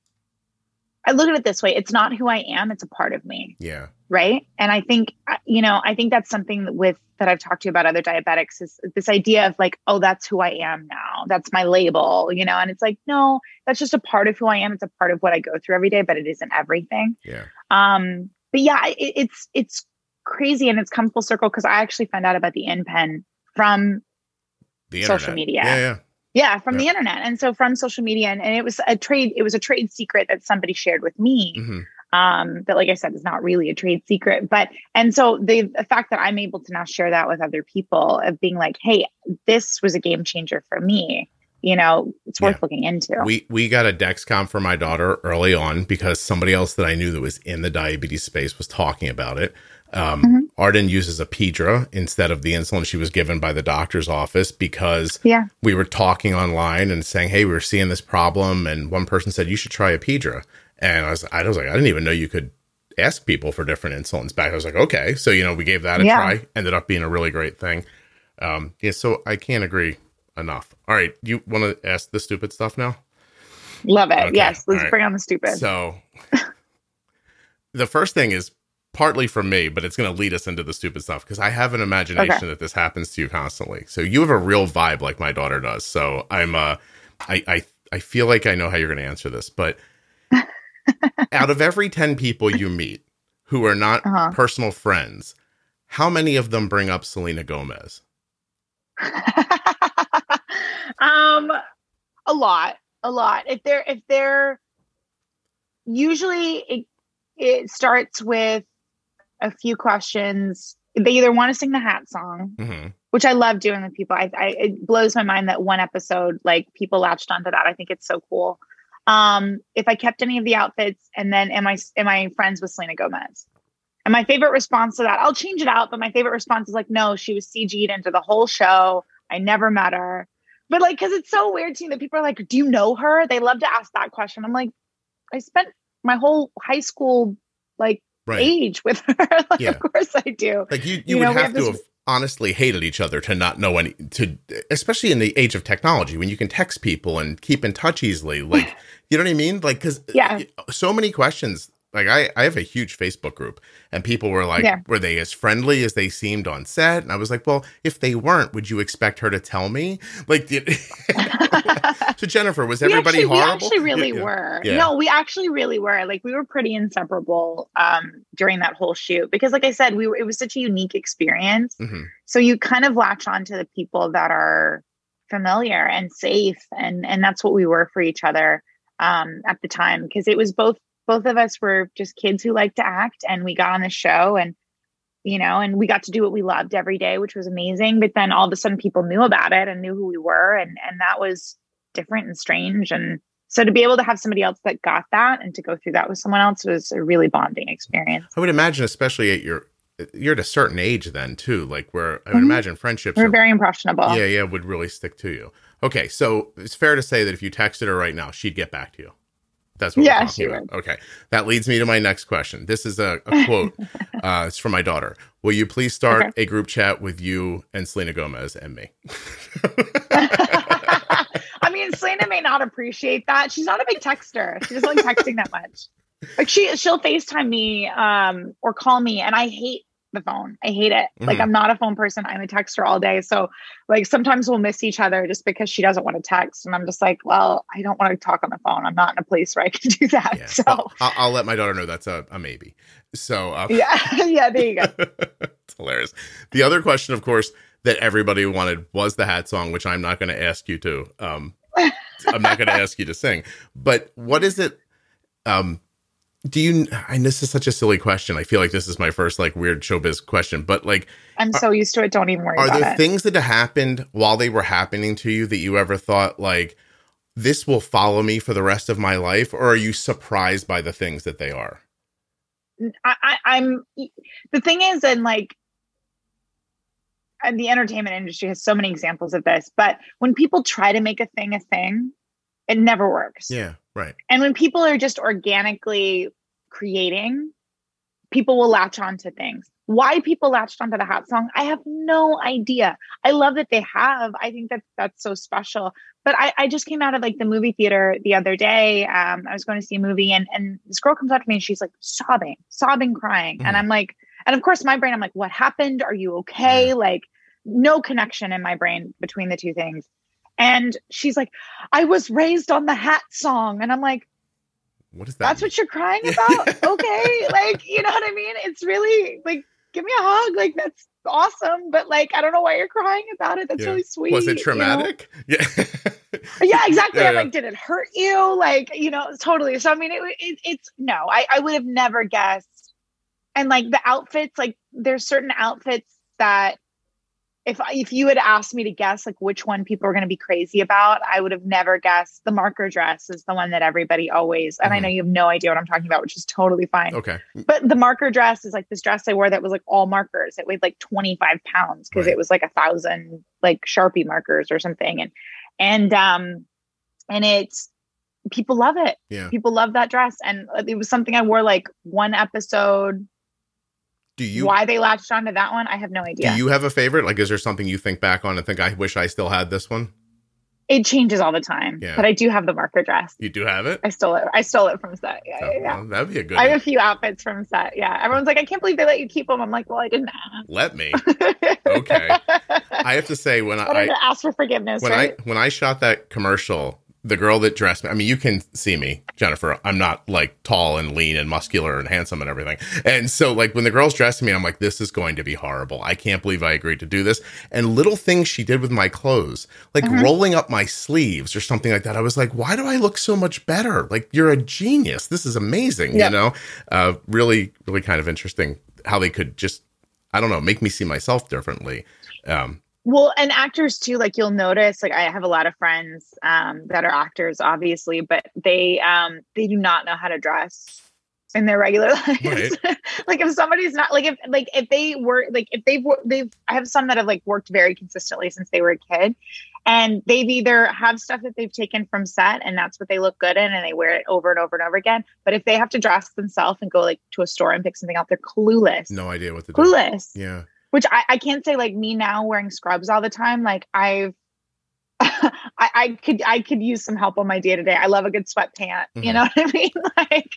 I look at it this way: it's not who I am; it's a part of me, yeah right? And I think, you know, I think that's something that with that I've talked to you about other diabetics is this idea of like, oh, that's who I am now. That's my label, you know. And it's like, no, that's just a part of who I am. It's a part of what I go through every day, but it isn't everything. yeah Um, but yeah, it, it's it's crazy and it's come full circle because I actually found out about the InPen from the Social media. yeah yeah yeah from Yeah. the internet and so from social media and, and it was a trade it was a trade secret that somebody shared with me hmm um that like i said is not really a trade secret but and so the, the fact that i'm able to now share that with other people of being like hey this was a game changer for me you know it's worth Yeah. looking into We we got a Dexcom for my daughter early on because somebody else that I knew that was in the diabetes space was talking about it. Um, Mhm. Arden uses Apidra instead of the insulin she was given by the doctor's office because yeah we were talking online and saying, "Hey, we were seeing this problem," and one person said, "You should try Apidra," and I was I was like, I didn't even know you could ask people for different insulins back. I was like, okay, so you know, we gave that a Yeah. try. Ended up being a really great thing. Um, yeah, so I can't agree enough. All right, you want to ask the stupid stuff now? love it Okay, yes let's right. bring on the stupid So the first thing is partly from me, but it's going to lead us into the stupid stuff because I have an imagination Okay. that this happens to you constantly. So you have a real vibe like my daughter does. So I'm uh I I I feel like I know how you're going to answer this, but out of every 10 people you meet who are not Uh-huh. personal friends, how many of them bring up Selena Gomez? um a lot a lot. If they're if they're usually it it starts with a few questions. They either want to sing the hat song hmm which i love doing with people. I, I it blows my mind that one episode like people latched onto that. I think it's so cool um if i kept any of the outfits and then am i am i friends with selena gomez? And my favorite response to that i'll change it out but my favorite response is like no she was cg'd into the whole show. I never met her. But like because it's so weird to me that people are like do you know her? They love to ask that question. I'm like i spent my whole high school like Right. age with her. Like Yeah. of course i do. Like you, you, You would know, have, have to this- have honestly hated each other to not know any to especially in the age of technology when you can text people and keep in touch easily. Like you know what I mean? Like because Yeah. so many questions. Like I, I have a huge Facebook group and people were like, Yeah. were they as friendly as they seemed on set? And I was like, well, if they weren't, would you expect her to tell me? Like, did- so Jennifer, was everybody we actually, horrible? We actually really Yeah. were. Yeah. No, we actually really were. Like we were pretty inseparable um, during that whole shoot because, like I said, we were. It was such a unique experience. Mhm. So you kind of latch on to the people that are familiar and safe, and and that's what we were for each other um, at the time because it was both both of us were just kids who liked to act, and we got on the show and. You know, and we got to do what we loved every day, which was amazing. But then all of a sudden, people knew about it and knew who we were, and and that was different and strange. And so to be able to have somebody else that got that and to go through that with someone else was a really bonding experience. I would imagine, especially at your, you're at a certain age then too, like where I would Mhm. imagine friendships We're are very impressionable. yeah, yeah, would really stick to you. Okay, so it's fair to say that if you texted her right now, she'd get back to you. That's what Yeah, we're talking she about. Okay, that leads me to my next question. This is a, a quote. uh, it's from my daughter. Will you please start Okay. a group chat with you and Selena Gomez and me? I mean, Selena may not appreciate that. She's not a big texter. She doesn't like texting that much. Like she she'll FaceTime me um or call me and I hate the phone. I hate it. Like Mhm. I'm not a phone person. I'm a texter all day. So like sometimes we'll miss each other just because she doesn't want to text. And I'm just like, well, I don't want to talk on the phone. I'm not in a place where I can do that. Yeah. So Well, I'll, I'll let my daughter know that's a, a maybe. So, uh, yeah, yeah, there you go. it's hilarious. The other question, of course, that everybody wanted was the hat song, which I'm not going to ask you to. Um, I'm not going to ask you to sing. But what is it? Um, do you? And this is such a silly question. I feel like this is my first like weird showbiz question. But like, I'm so used to it. Don't even worry. are there it. things that happened while they were happening to you that you ever thought like this will follow me for the rest of my life, or are you surprised by the things that they are? I, I, I'm the thing is, and like, and the entertainment industry has so many examples of this. But when people try to make a thing a thing, it never works. Yeah, right. And when people are just organically creating, people will latch onto things. Why people latched onto the hat song, I have no idea. I love that they have. I think that that's so special. But I, I just came out of like the movie theater the other day. Um, I was going to see a movie, and and this girl comes up to me and she's like sobbing, sobbing, crying, and Mhm. I'm like, and of course my brain, I'm like, what happened? Are you okay? Yeah. Like, no connection in my brain between the two things. And she's like, I was raised on the hat song, and I'm like. What is that? That's what you're crying about? okay. Like, you know what I mean? It's really like, give me a hug. Like, that's awesome. But like, I don't know why you're crying about it. That's Yeah. really sweet. was it you know? traumatic? Yeah. Yeah, exactly. Yeah, I'm yeah. like, did it hurt you? Like, you know, totally. So, I mean, it, it, it's no, I, I would have never guessed. And like the outfits, like, there's certain outfits that if if you had asked me to guess like which one people are going to be crazy about, I would have never guessed the marker dress is the one that everybody always. And I Mhm. know you have no idea what I'm talking about, which is totally fine. okay. But the marker dress is like this dress I wore that was like all markers. It weighed like 25 pounds because Right. it was like a thousand like Sharpie markers or something. And and um and it's people love it. Yeah. People love that dress. And it was something I wore like one episode. Do you Why they latched onto that one, I have no idea. do you have a favorite? Like, is there something you think back on and think I wish I still had this one? it changes all the time. Yeah. But I do have the marker dress. You do have it. I stole it. I stole it from set. Yeah, Oh, yeah, well, that'd be a good. I have one. a few outfits from set. Yeah. Everyone's like, I can't believe they let you keep them. I'm like, well, I didn't Let me. Okay. I have to say when I to ask for forgiveness, when right? I when I shot that commercial, the girl that dressed me. I mean, you can see me, Jennifer. I'm not like tall and lean and muscular and handsome and everything. And so, like when the girls dressed me, I'm like, this is going to be horrible. I can't believe I agreed to do this. And little things she did with my clothes, like Mhm. rolling up my sleeves or something like that. I was like, why do I look so much better? Like you're a genius. This is amazing. Yeah. You know, uh, really, really kind of interesting how they could just, I don't know, make me see myself differently. Um, Well, and actors too, like you'll notice, like I have a lot of friends um, that are actors, obviously, but they um, they do not know how to dress in their regular lives. like if somebody's not like if like if they were like if they've they've I have some that have like worked very consistently since they were a kid, and they've either have stuff that they've taken from set and that's what they look good in and they wear it over and over and over again. But if they have to dress themselves and go like to a store and pick something out, they're clueless. no idea what to do. Clueless Yeah. Which I, I can't say like me now wearing scrubs all the time. Like I've, I, I could, I could use some help on my day to day. I love a good sweatpant. Mhm. You know what I mean? Like,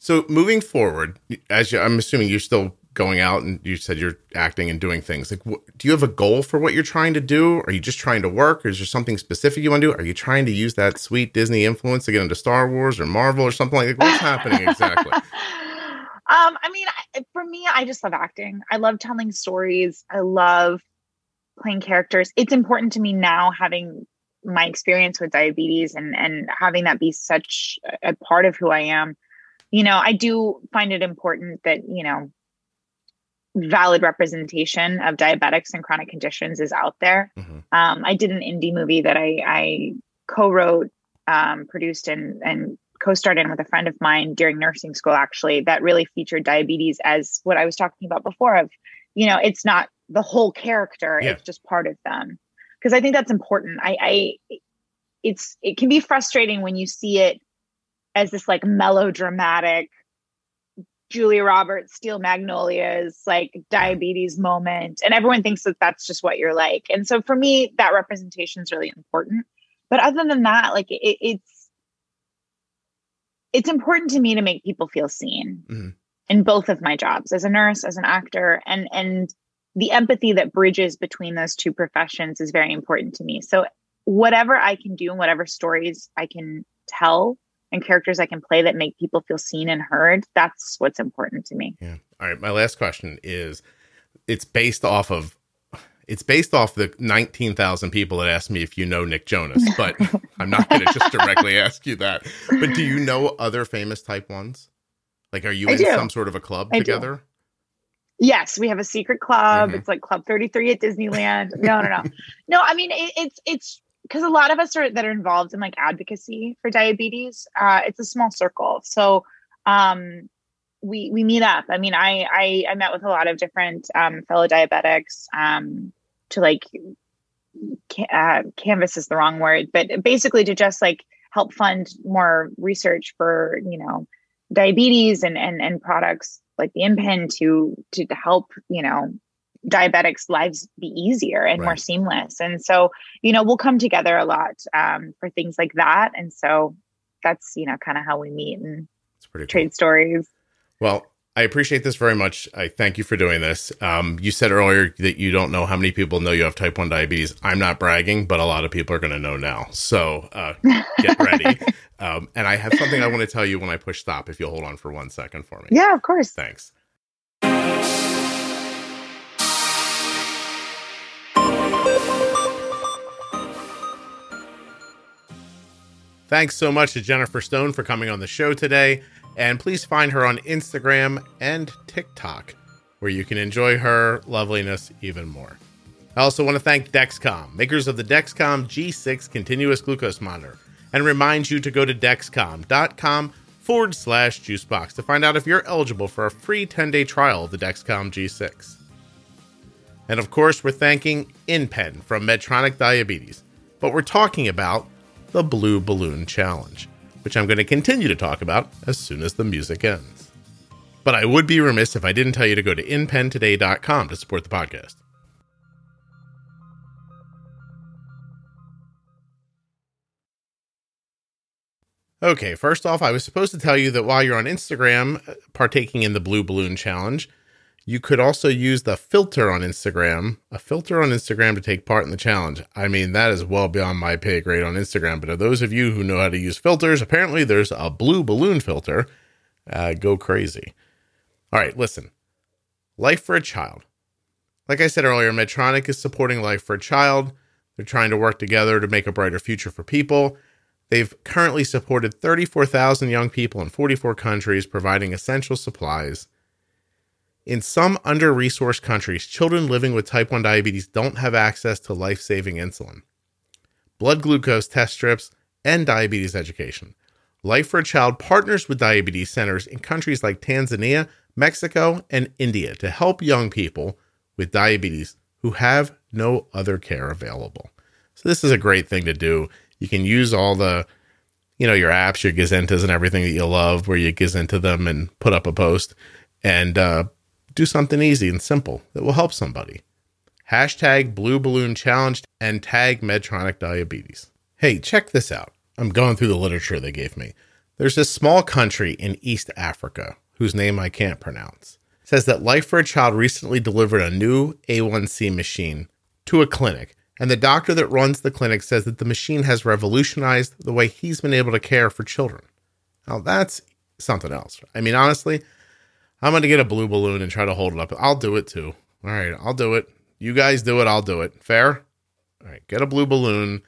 So moving forward, as you, I'm assuming you're still going out and you said you're acting and doing things. Like, wh- do you have a goal for what you're trying to do? Are you just trying to work? Or is there something specific you want to do? Are you trying to use that sweet Disney influence to get into Star Wars or Marvel or something like that? What's happening exactly? Um, I mean, I- for me, I just love acting. I love telling stories. I love playing characters. It's important to me now having my experience with diabetes and and having that be such a part of who I am. You know, I do find it important that, you know, valid representation of diabetics and chronic conditions is out there. Mhm. Um, I did an indie movie that I, I co-wrote, um, produced, and and co-starred in with a friend of mine during nursing school. Actually, that really featured diabetes as what I was talking about before. Of you know, it's not the whole character; Yeah. it's just part of them. Because I think that's important. I, I, it's it can be frustrating when you see it as this like melodramatic Julia Roberts, Steel Magnolias, like diabetes moment. And everyone thinks that that's just what you're like. And so for me, that representation is really important. But other than that, like it, it's, it's important to me to make people feel seen Mhm. in both of my jobs as a nurse, as an actor, and, and the empathy that bridges between those two professions is very important to me. So whatever I can do and whatever stories I can tell and characters I can play that make people feel seen and heard, that's what's important to me. Yeah. All right. My last question is it's based off of It's based off the 19,000 people that asked me if you know Nick Jonas, but I'm not going to just directly ask you that. But do you know other famous type ones? Like, are you I in do. some sort of a club I do. together? Yes, we have a secret club. Mhm. It's like Club 33 at Disneyland. No, no, no. no, I mean it, it's it's because a lot of us are that are involved in like advocacy for diabetes. Uh, it's a small circle. So um we we meet up. I mean, I I, I met with a lot of different um, fellow diabetics um, to like ca- uh, canvas is the wrong word, but basically to just like help fund more research for you know diabetes and and and products like the InPen to to help you know diabetics lives be easier and more seamless and so you know we'll come together a lot um, for things like that and so that's you know kind of how we meet and pretty cool. trade stories Well, I appreciate this very much. I thank you for doing this. Um, you said earlier that you don't know how many people know you have type 1 diabetes. I'm not bragging, but a lot of people are going to know now. So uh, get ready. um, and I have something I want to tell you when I push stop, if you'll hold on for one second for me. yeah of course Thanks. Thanks so much to Jennifer Stone for coming on the show today. And please find her on Instagram and TikTok, where you can enjoy her loveliness even more. I also want to thank Dexcom, makers of the Dexcom G6 continuous glucose monitor, and remind you to go to dexcom.com forward slash juicebox to find out if you're eligible for a free 10 day trial of the Dexcom G6. And of course, we're thanking InPen from Medtronic Diabetes, but we're talking about the Blue Balloon Challenge, which I'm going to continue to talk about as soon as the music ends. But I would be remiss if I didn't tell you to go to inpentoday.com to support the podcast. Okay, first off, I was supposed to tell you that while you're on Instagram uh, partaking in the Blue Balloon Challenge, you could also use the filter on Instagram, a filter on Instagram to take part in the challenge. I mean, that is well beyond my pay grade on Instagram. But of those of you who know how to use filters, apparently there's a blue balloon filter. Uh, go crazy. All right, listen. Life for a Child. Like I said earlier, Medtronic is supporting Life for a Child. They're trying to work together to make a brighter future for people. They've currently supported 34,000 young people in 44 countries, providing essential supplies. In some under resourced countries, children living with type 1 diabetes don't have access to life saving insulin, blood glucose test strips, and diabetes education. Life for a Child partners with diabetes centers in countries like Tanzania, Mexico, and India to help young people with diabetes who have no other care available. So, this is a great thing to do. You can use all the you know, your apps, your Gazentas, and everything that you love, where you Gazenta them and put up a post and uh, do something easy and simple that will help somebody. Hashtag Blue Balloon Challenge and tag Medtronic Diabetes. Hey, check this out. I'm going through the literature they gave me. There's this small country in East Africa whose name I can't pronounce. It says that Life for a Child recently delivered a new A1C machine to a clinic, and the doctor that runs the clinic says that the machine has revolutionized the way he's been able to care for children. Now, that's something else. I mean, honestly, I'm going to get a blue balloon and try to hold it up. I'll do it too. All right, I'll do it. You guys do it, I'll do it. Fair? All right, get a blue balloon,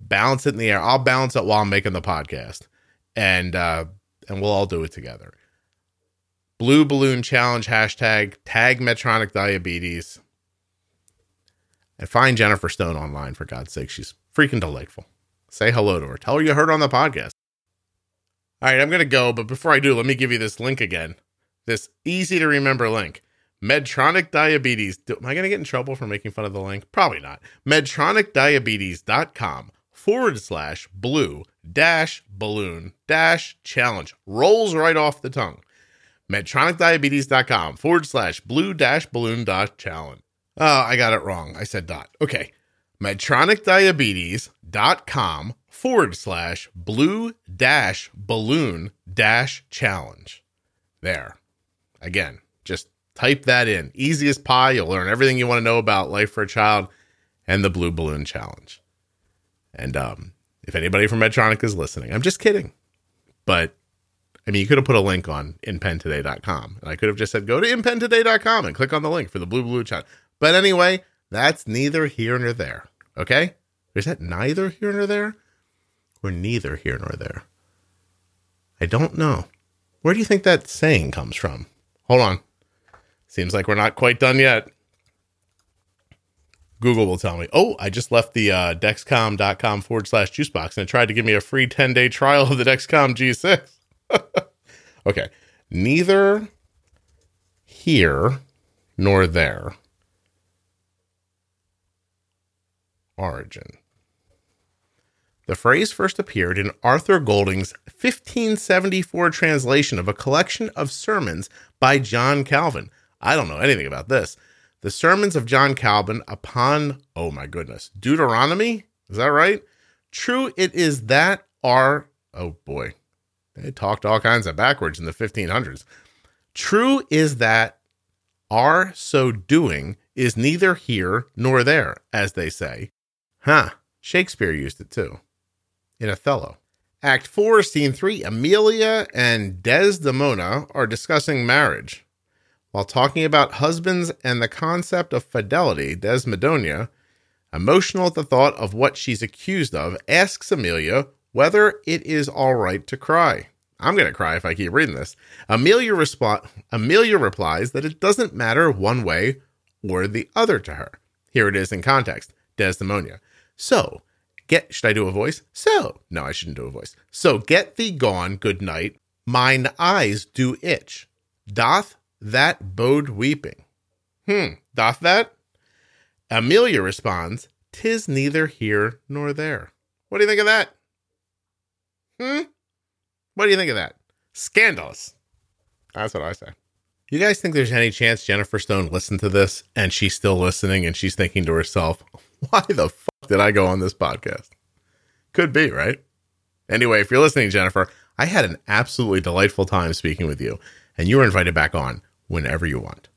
balance it in the air. I'll balance it while I'm making the podcast. And uh and we'll all do it together. Blue balloon challenge hashtag tag Medtronic diabetes. And find Jennifer Stone online for God's sake. She's freaking delightful. Say hello to her. Tell her you heard her on the podcast. All right, I'm going to go, but before I do, let me give you this link again. This easy to remember link. Medtronic Diabetes. Do, am I going to get in trouble for making fun of the link? Probably not. MedtronicDiabetes.com forward slash blue dash balloon dash challenge. Rolls right off the tongue. MedtronicDiabetes.com forward slash blue dash balloon dot challenge. Oh, I got it wrong. I said dot. Okay. MedtronicDiabetes.com forward slash blue dash balloon dash challenge. There. Again, just type that in. Easy as pie. You'll learn everything you want to know about Life for a Child and the Blue Balloon Challenge. And um, if anybody from Medtronic is listening, I'm just kidding. But I mean, you could have put a link on inpentoday.com. And I could have just said, go to inpentoday.com and click on the link for the Blue Balloon Challenge. But anyway, That's neither here nor there. Okay? Is that neither here nor there? Or neither here nor there? I don't know. Where do you think that saying comes from? Hold on. Seems like we're not quite done yet. Google will tell me. Oh, I just left the uh, dexcom.com forward slash juicebox and it tried to give me a free 10 day trial of the Dexcom G6. okay. Neither here nor there. Origin. The phrase first appeared in Arthur Golding's 1574 translation of a collection of sermons by John Calvin. I don't know anything about this. The sermons of John Calvin upon, oh my goodness, Deuteronomy? Is that right? True, it is that are, oh boy, they talked all kinds of backwards in the 1500s. True is that are so doing is neither here nor there, as they say. Huh, Shakespeare used it too in Othello. Act 4, Scene 3 Amelia and Desdemona are discussing marriage. While talking about husbands and the concept of fidelity, Desdemona, emotional at the thought of what she's accused of, asks Amelia whether it is all right to cry. I'm going to cry if I keep reading this. Amelia, resp- Emilia replies that it doesn't matter one way or the other to her. Here it is in context Desdemona. So, Get, should I do a voice? So, no, I shouldn't do a voice. So, get thee gone, good night. Mine eyes do itch. Doth that bode weeping? Hmm, doth that? Amelia responds, Tis neither here nor there. What do you think of that? Hmm? What do you think of that? Scandalous. That's what I say. You guys think there's any chance Jennifer Stone listened to this and she's still listening and she's thinking to herself, why the fuck did I go on this podcast? Could be, right? Anyway, if you're listening, Jennifer, I had an absolutely delightful time speaking with you, and you are invited back on whenever you want.